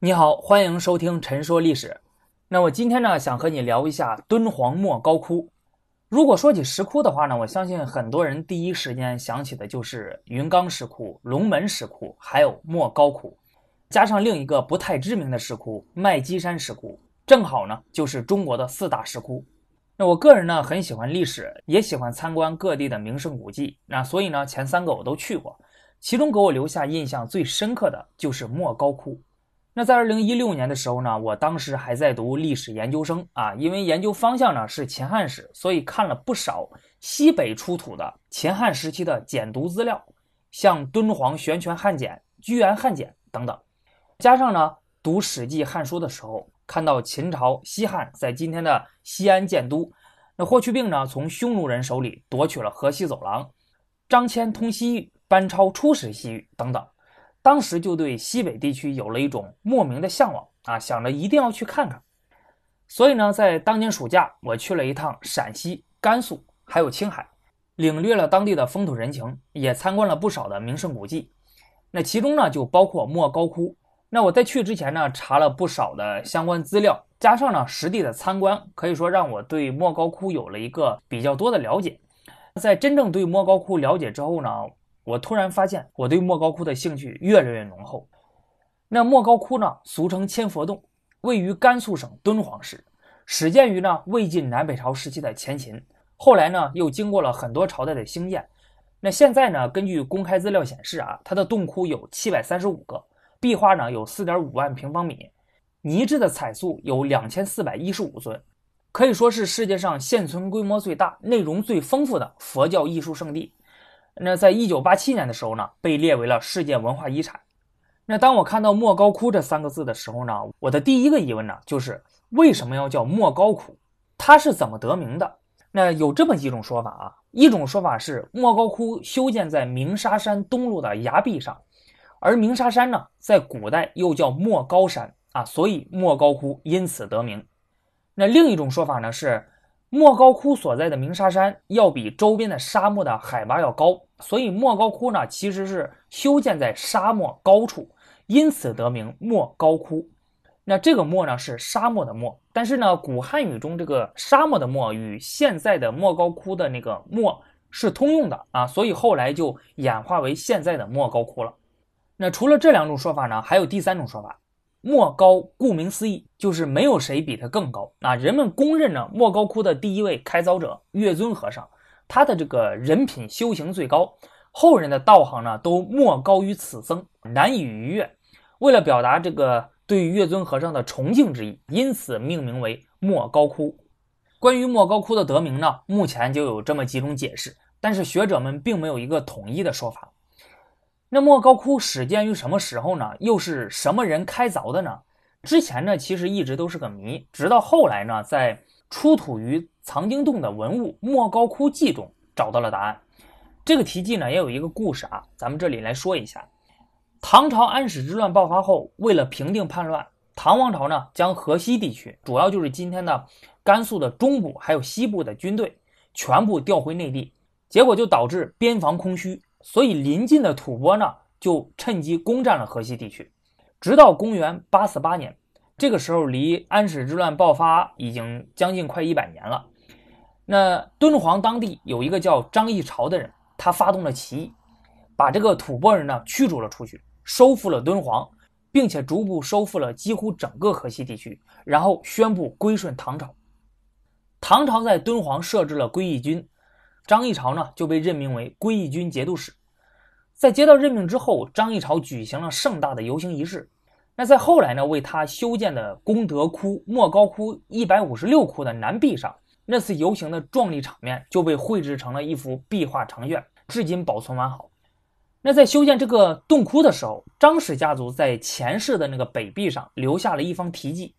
你好，欢迎收听《陈说历史》。那我今天呢，想和你聊一下敦煌莫高窟。如果说起石窟的话呢，我相信很多人第一时间想起的就是云冈石窟、龙门石窟，还有莫高窟，加上另一个不太知名的石窟——麦积山石窟，正好呢就是中国的四大石窟。那我个人呢很喜欢历史，也喜欢参观各地的名胜古迹。那所以呢，前三个我都去过，其中给我留下印象最深刻的就是莫高窟。那在二零一六年的时候呢，我当时还在读历史研究生啊，因为研究方向呢是秦汉史，所以看了不少西北出土的秦汉时期的简牍资料，像敦煌悬泉汉简、居延汉简等等。加上呢，读《史记》《汉书》的时候，看到秦朝西汉在今天的西安建都，那霍去病呢从匈奴人手里夺取了河西走廊，张骞通西域，班超出使西域等等。当时就对西北地区有了一种莫名的向往啊，想着一定要去看看。所以呢，在当年暑假，我去了一趟陕西、甘肃，还有青海，领略了当地的风土人情，也参观了不少的名胜古迹。那其中呢，就包括莫高窟。那我在去之前呢，查了不少的相关资料，加上呢实地的参观，可以说让我对莫高窟有了一个比较多的了解。在真正对莫高窟了解之后呢，我突然发现，我对莫高窟的兴趣越来越浓厚。那莫高窟呢，俗称千佛洞，位于甘肃省敦煌市，始建于呢魏晋南北朝时期的前秦，后来呢又经过了很多朝代的兴建。那现在呢，根据公开资料显示啊，它的洞窟有七百三十五个，壁画呢有四点五万平方米，泥质的彩塑有两千四百一十五尊，可以说是世界上现存规模最大、内容最丰富的佛教艺术圣地。那在一九八七年的时候呢，被列为了世界文化遗产。那当我看到莫高窟这三个字的时候呢，我的第一个疑问呢，就是为什么要叫莫高窟？它是怎么得名的？那有这么几种说法啊。一种说法是莫高窟修建在鸣沙山东麓的崖壁上，而鸣沙山呢，在古代又叫莫高山啊，所以莫高窟因此得名。那另一种说法呢是。莫高窟所在的鸣沙山要比周边的沙漠的海拔要高，所以莫高窟呢其实是修建在沙漠高处，因此得名莫高窟。那这个莫呢是沙漠的漠，但是呢古汉语中这个沙漠的漠与现在的莫高窟的那个莫是通用的啊，所以后来就演化为现在的莫高窟了。那除了这两种说法呢，还有第三种说法。莫高，顾名思义，就是没有谁比他更高。啊，人们公认呢，莫高窟的第一位开凿者月尊和尚，他的这个人品修行最高，后人的道行呢都莫高于此僧，难以逾越。为了表达这个对于月尊和尚的崇敬之意，因此命名为莫高窟。关于莫高窟的得名呢，目前就有这么几种解释，但是学者们并没有一个统一的说法。那莫高窟始建于什么时候呢？又是什么人开凿的呢？之前呢，其实一直都是个谜，直到后来呢，在出土于藏经洞的文物《莫高窟记》中找到了答案。这个题记呢，也有一个故事啊，咱们这里来说一下。唐朝安史之乱爆发后，为了平定叛乱，唐王朝呢，将河西地区，主要就是今天的甘肃的中部还有西部的军队，全部调回内地，结果就导致边防空虚。所以临近的吐蕃呢，就趁机攻占了河西地区，直到公元八四八年，这个时候离安史之乱爆发已经将近快一百年了。那敦煌当地有一个叫张议潮的人，他发动了起义，把这个吐蕃人呢驱逐了出去，收复了敦煌，并且逐步收复了几乎整个河西地区，然后宣布归顺唐朝。唐朝在敦煌设置了归义军。张议潮呢就被任命为归义军节度使，在接到任命之后，张议潮举行了盛大的游行仪式。那在后来呢，为他修建的功德窟莫高窟一百五十六窟的南壁上，那次游行的壮丽场面就被绘制成了一幅壁画长卷，至今保存完好。那在修建这个洞窟的时候，张氏家族在前世的那个北壁上留下了一方题记，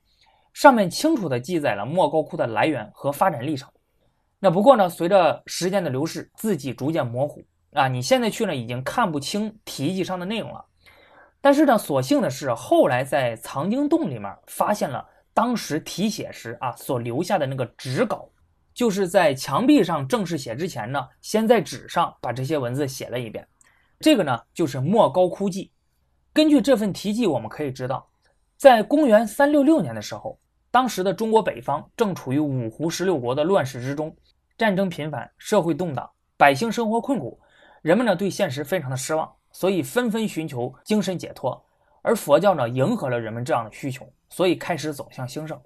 上面清楚地记载了莫高窟的来源和发展历程。那不过呢，随着时间的流逝，字迹逐渐模糊啊，你现在去呢已经看不清题记上的内容了。但是呢，所幸的是，后来在藏经洞里面发现了当时题写时啊所留下的那个纸稿，就是在墙壁上正式写之前呢，先在纸上把这些文字写了一遍。这个呢就是莫高窟记。根据这份题记，我们可以知道，在公元三六六年的时候，当时的中国北方正处于五胡十六国的乱世之中，战争频繁，社会动荡，百姓生活困苦，人们呢对现实非常的失望，所以纷纷寻求精神解脱。而佛教呢，迎合了人们这样的需求，所以开始走向兴盛。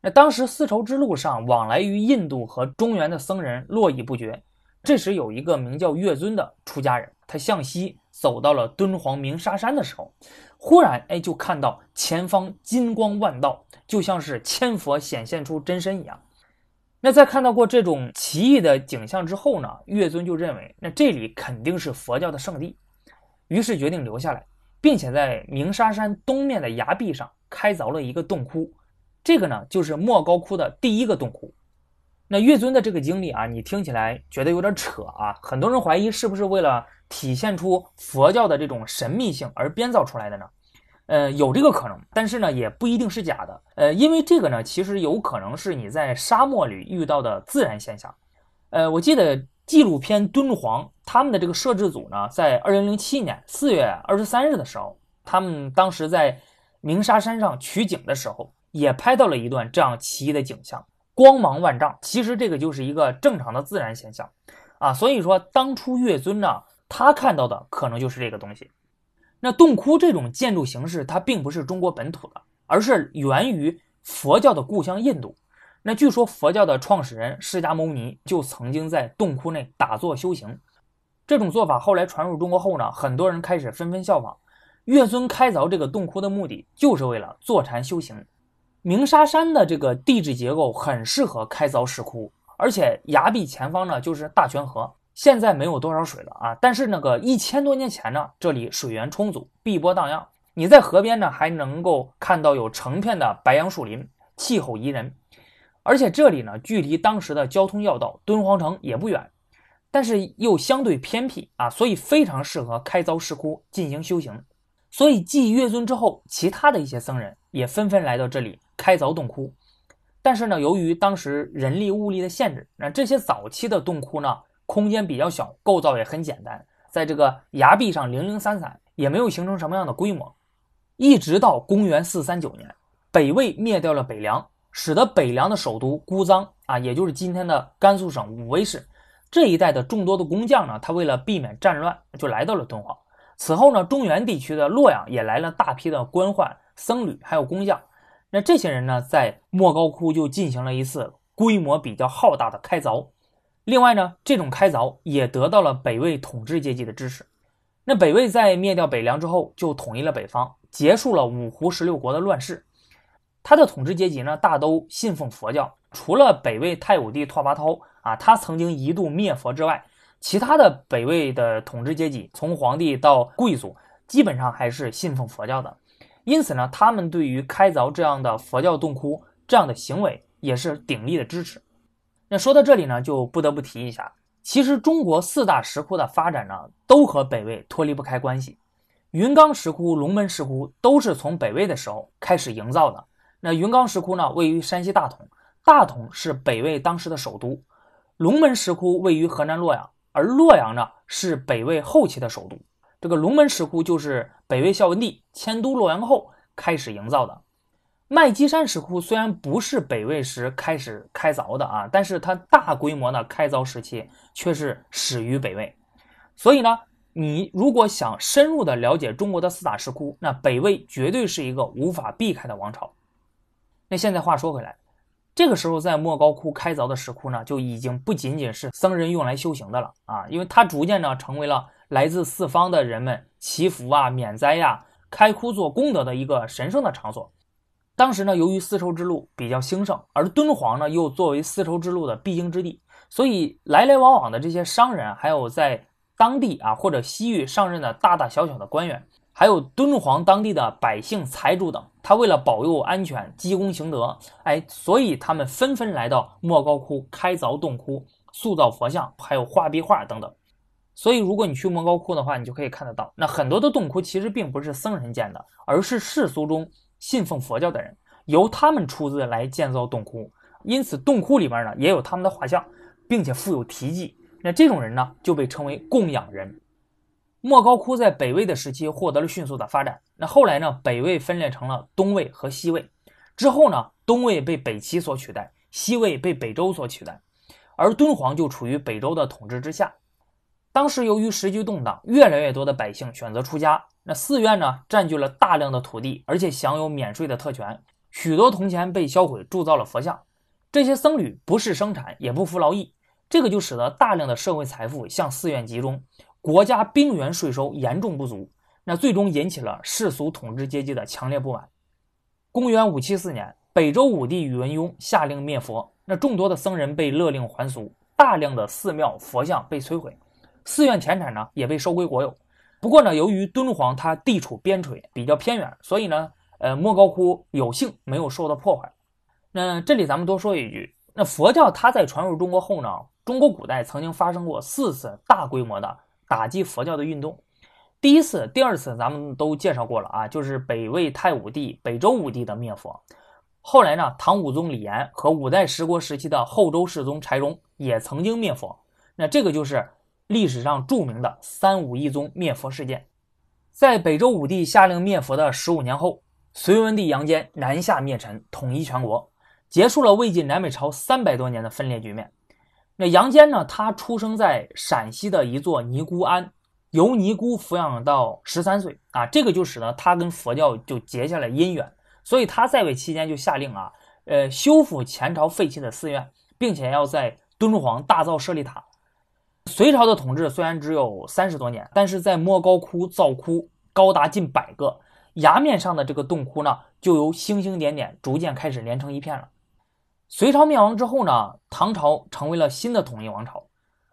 那当时丝绸之路上往来于印度和中原的僧人络绎不绝。这时有一个名叫月尊的出家人，他向西走到了敦煌鸣沙山的时候，忽然哎就看到前方金光万道，就像是千佛显现出真身一样。那在看到过这种奇异的景象之后呢，月尊就认为那这里肯定是佛教的圣地，于是决定留下来，并且在鸣沙山东面的崖壁上开凿了一个洞窟。这个呢，就是莫高窟的第一个洞窟。那月尊的这个经历啊，你听起来觉得有点扯啊？很多人怀疑是不是为了体现出佛教的这种神秘性而编造出来的呢？呃，有这个可能，但是呢，也不一定是假的。呃，因为这个呢，其实有可能是你在沙漠里遇到的自然现象。呃，我记得纪录片《敦煌》他们的这个摄制组呢，在二零零七年四月二十三日的时候，他们当时在鸣沙山上取景的时候。也拍到了一段这样奇异的景象，光芒万丈。其实这个就是一个正常的自然现象啊。所以说，当初月尊呢，他看到的可能就是这个东西。那洞窟这种建筑形式，它并不是中国本土的，而是源于佛教的故乡印度。那据说佛教的创始人释迦牟尼就曾经在洞窟内打坐修行。这种做法后来传入中国后呢，很多人开始纷纷效仿。月尊开凿这个洞窟的目的，就是为了坐禅修行。鸣沙山的这个地质结构很适合开凿石窟，而且崖壁前方呢就是大泉河，现在没有多少水了啊。但是那个一千多年前呢，这里水源充足，碧波荡漾。你在河边呢还能够看到有成片的白杨树林，气候宜人。而且这里呢距离当时的交通要道敦煌城也不远，但是又相对偏僻啊，所以非常适合开凿石窟进行修行。所以继月尊之后，其他的一些僧人也纷纷来到这里。开凿洞窟，但是呢，由于当时人力物力的限制，那这些早期的洞窟呢，空间比较小，构造也很简单，在这个崖壁上零零散散，也没有形成什么样的规模。一直到公元四三九年，北魏灭掉了北凉，使得北凉的首都姑臧啊，也就是今天的甘肃省武威市这一带的众多的工匠呢，他为了避免战乱，就来到了敦煌。此后呢，中原地区的洛阳也来了大批的官宦、僧侣，还有工匠。那这些人呢，在莫高窟就进行了一次规模比较浩大的开凿。另外呢，这种开凿也得到了北魏统治阶级的支持。那北魏在灭掉北凉之后，就统一了北方，结束了五胡十六国的乱世。他的统治阶级呢，大都信奉佛教，除了北魏太武帝拓跋焘啊，他曾经一度灭佛之外，其他的北魏的统治阶级，从皇帝到贵族，基本上还是信奉佛教的。因此呢，他们对于开凿这样的佛教洞窟这样的行为也是鼎力的支持。那说到这里呢，就不得不提一下，其实中国四大石窟的发展呢，都和北魏脱离不开关系。云冈石窟、龙门石窟都是从北魏的时候开始营造的。那云冈石窟呢，位于山西大同，大同是北魏当时的首都；龙门石窟位于河南洛阳，而洛阳呢是北魏后期的首都。这个龙门石窟就是北魏孝文帝迁都洛阳后开始营造的。麦积山石窟虽然不是北魏时开始开凿的啊，但是它大规模的开凿时期却是始于北魏。所以呢，你如果想深入的了解中国的四大石窟，那北魏绝对是一个无法避开的王朝。那现在话说回来，这个时候在莫高窟开凿的石窟呢，就已经不仅仅是僧人用来修行的了啊，因为它逐渐呢成为了。来自四方的人们祈福啊、免灾呀、开窟做功德的一个神圣的场所。当时呢，由于丝绸之路比较兴盛，而敦煌呢又作为丝绸之路的必经之地，所以来来往往的这些商人，还有在当地啊或者西域上任的大大小小的官员，还有敦煌当地的百姓、财主等，他为了保佑安全、积功行德，哎，所以他们纷纷来到莫高窟开凿洞窟、塑造佛像，还有画壁画等等。所以，如果你去莫高窟的话，你就可以看得到，那很多的洞窟其实并不是僧人建的，而是世俗中信奉佛教的人，由他们出资来建造洞窟。因此，洞窟里边呢也有他们的画像，并且附有题记。那这种人呢就被称为供养人。莫高窟在北魏的时期获得了迅速的发展。那后来呢，北魏分裂成了东魏和西魏。之后呢，东魏被北齐所取代，西魏被北周所取代，而敦煌就处于北周的统治之下。当时由于时局动荡，越来越多的百姓选择出家。那寺院呢，占据了大量的土地，而且享有免税的特权。许多铜钱被销毁，铸造了佛像。这些僧侣不是生产，也不服劳役，这个就使得大量的社会财富向寺院集中。国家兵源税收严重不足，那最终引起了世俗统治阶级的强烈不满。公元五七四年，北周武帝宇文邕下令灭佛，那众多的僧人被勒令还俗，大量的寺庙佛像被摧毁，寺院田产呢也被收归国有。不过呢，由于敦煌它地处边陲，比较偏远，所以呢，呃，莫高窟有幸没有受到破坏。那这里咱们多说一句，那佛教它在传入中国后呢，中国古代曾经发生过四次大规模的。打击佛教的运动，第一次、第二次咱们都介绍过了啊，就是北魏太武帝、北周武帝的灭佛。后来呢，唐武宗李炎和五代十国时期的后周世宗柴荣也曾经灭佛。那这个就是历史上著名的三武一宗灭佛事件。在北周武帝下令灭佛的十五年后，隋文帝杨坚南下灭陈，统一全国，结束了魏晋南北朝三百多年的分裂局面。那杨坚呢？他出生在陕西的一座尼姑庵，由尼姑抚养到十三岁啊，这个就使得他跟佛教就结下了姻缘。所以他在位期间就下令啊，呃，修复前朝废弃的寺院，并且要在敦煌大造舍利塔。隋朝的统治虽然只有三十多年，但是在莫高窟造窟高达近百个，崖面上的这个洞窟呢，就由星星点点逐渐开始连成一片了。隋朝灭亡之后呢，唐朝成为了新的统一王朝。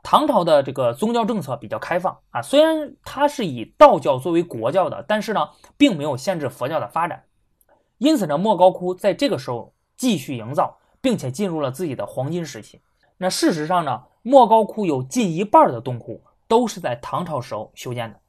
唐朝的这个宗教政策比较开放啊，虽然它是以道教作为国教的，但是呢，并没有限制佛教的发展。因此呢，莫高窟在这个时候继续营造，并且进入了自己的黄金时期。那事实上呢，莫高窟有近一半的洞窟都是在唐朝时候修建的。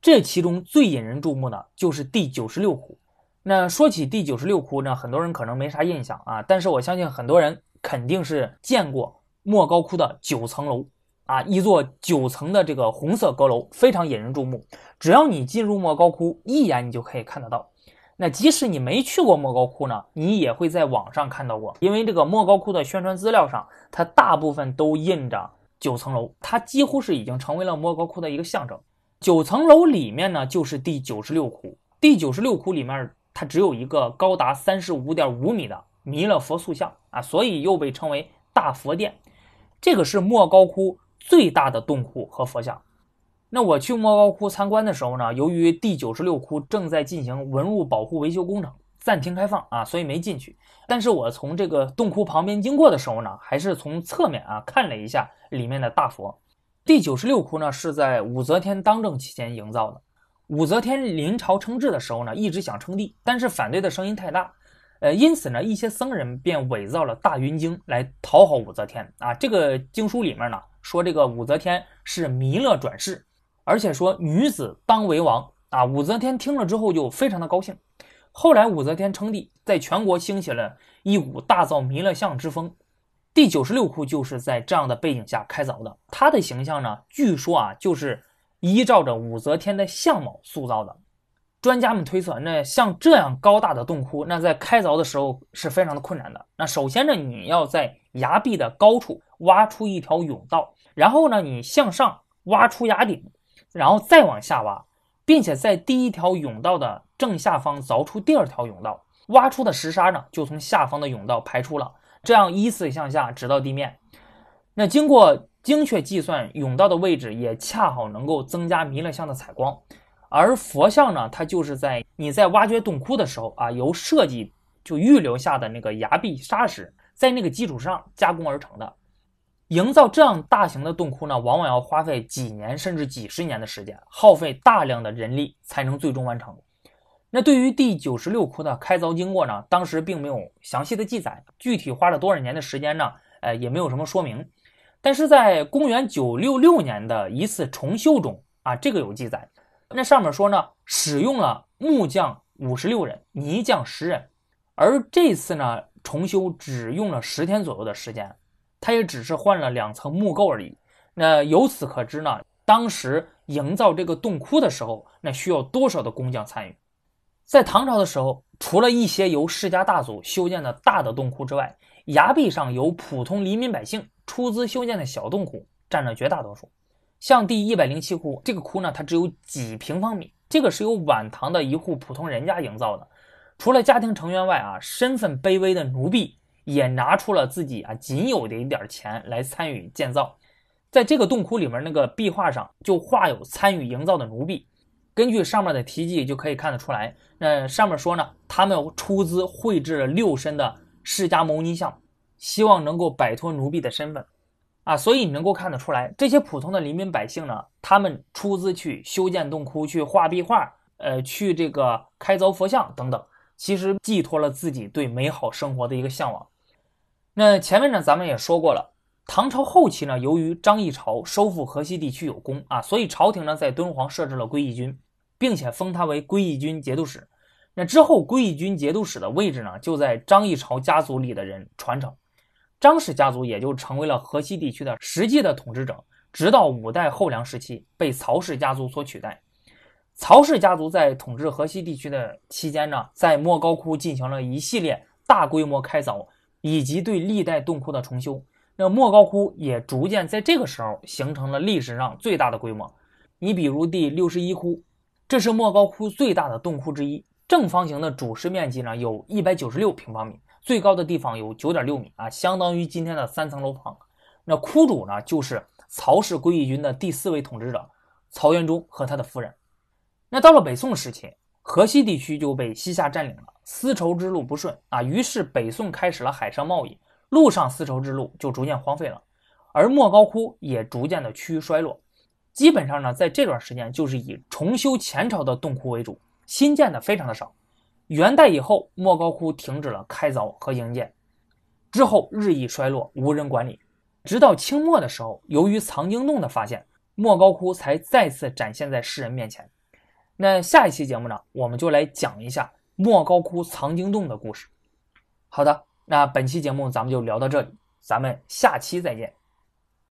这其中最引人注目的就是第九十六窟。那说起第九十六窟呢，很多人可能没啥印象啊，但是我相信很多人肯定是见过莫高窟的九层楼啊，一座九层的这个红色阁楼，非常引人注目。只要你进入莫高窟，一眼你就可以看得到。那即使你没去过莫高窟呢，你也会在网上看到过，因为这个莫高窟的宣传资料上，它大部分都印着九层楼，它几乎是已经成为了莫高窟的一个象征。九层楼里面呢，就是第九十六窟，第九十六窟里面。它只有一个高达三十五点五米的弥勒佛塑像啊，所以又被称为大佛殿。这个是莫高窟最大的洞窟和佛像。那我去莫高窟参观的时候呢，由于第九十六窟正在进行文物保护维修工程，暂停开放啊，所以没进去。但是我从这个洞窟旁边经过的时候呢，还是从侧面啊看了一下里面的大佛。第九十六窟呢是在武则天当政期间营造的。武则天临朝称制的时候呢，一直想称帝，但是反对的声音太大，呃，因此呢，一些僧人便伪造了《大云经》来讨好武则天啊。这个经书里面呢，说这个武则天是弥勒转世，而且说女子当为王啊。武则天听了之后就非常的高兴。后来武则天称帝，在全国兴起了一股大造弥勒像之风。第九十六窟就是在这样的背景下开凿的，它的形象呢，据说啊，就是。依照着武则天的相貌塑造的，专家们推测，那像这样高大的洞窟，那在开凿的时候是非常的困难的。那首先呢，你要在崖壁的高处挖出一条甬道，然后呢，你向上挖出崖顶，然后再往下挖，并且在第一条甬道的正下方凿出第二条甬道，挖出的石沙呢，就从下方的甬道排出了，这样依次向下直到地面。那经过。精确计算甬道的位置，也恰好能够增加弥勒像的采光。而佛像呢，它就是在你在挖掘洞窟的时候啊，由设计就预留下的那个崖壁沙石，在那个基础上加工而成的。营造这样大型的洞窟呢，往往要花费几年甚至几十年的时间，耗费大量的人力才能最终完成。那对于第九十六窟的开凿经过呢，当时并没有详细的记载，具体花了多少年的时间呢？呃，也没有什么说明。但是在公元九六六年的一次重修中啊，这个有记载。那上面说呢，使用了木匠五十六人，泥匠十人，而这次呢重修只用了十天左右的时间，它也只是换了两层木构而已。那由此可知呢，当时营造这个洞窟的时候，那需要多少的工匠参与？在唐朝的时候，除了一些由世家大族修建的大的洞窟之外，崖壁上由普通黎民百姓出资修建的小洞窟占了绝大多数。像第一百零七窟，这个窟呢，它只有几平方米，这个是由晚唐的一户普通人家营造的。除了家庭成员外啊，身份卑微的奴婢也拿出了自己啊仅有的一点钱来参与建造。在这个洞窟里面，那个壁画上就画有参与营造的奴婢。根据上面的题记就可以看得出来，那上面说呢，他们出资绘制了六身的释迦牟尼像，希望能够摆脱奴婢的身份，啊，所以你能够看得出来，这些普通的黎民百姓呢，他们出资去修建洞窟、去画壁画，呃，去这个开凿佛像等等，其实寄托了自己对美好生活的一个向往。那前面呢，咱们也说过了，唐朝后期呢，由于张议潮收复河西地区有功啊，所以朝廷呢在敦煌设置了归义军。并且封他为归义军节度使。那之后，归义军节度使的位置呢，就在张议潮家族里的人传承，张氏家族也就成为了河西地区的实际的统治者。直到五代后梁时期，被曹氏家族所取代。曹氏家族在统治河西地区的期间呢，在莫高窟进行了一系列大规模开凿，以及对历代洞窟的重修。那莫高窟也逐渐在这个时候形成了历史上最大的规模。你比如第六十一窟。这是莫高窟最大的洞窟之一，正方形的主室面积呢有一百九十六平方米，最高的地方有九点六米啊，相当于今天的三层楼房。那窟主呢就是曹氏归义军的第四位统治者曹元忠和他的夫人。那到了北宋时期，河西地区就被西夏占领了，丝绸之路不顺啊，于是北宋开始了海上贸易，陆上丝绸之路就逐渐荒废了，而莫高窟也逐渐的趋于衰落。基本上呢，在这段时间就是以重修前朝的洞窟为主，新建的非常的少。元代以后，莫高窟停止了开凿和营建，之后日益衰落，无人管理。直到清末的时候，由于藏经洞的发现，莫高窟才再次展现在世人面前。那下一期节目呢，我们就来讲一下莫高窟藏经洞的故事。好的，那本期节目咱们就聊到这里，咱们下期再见。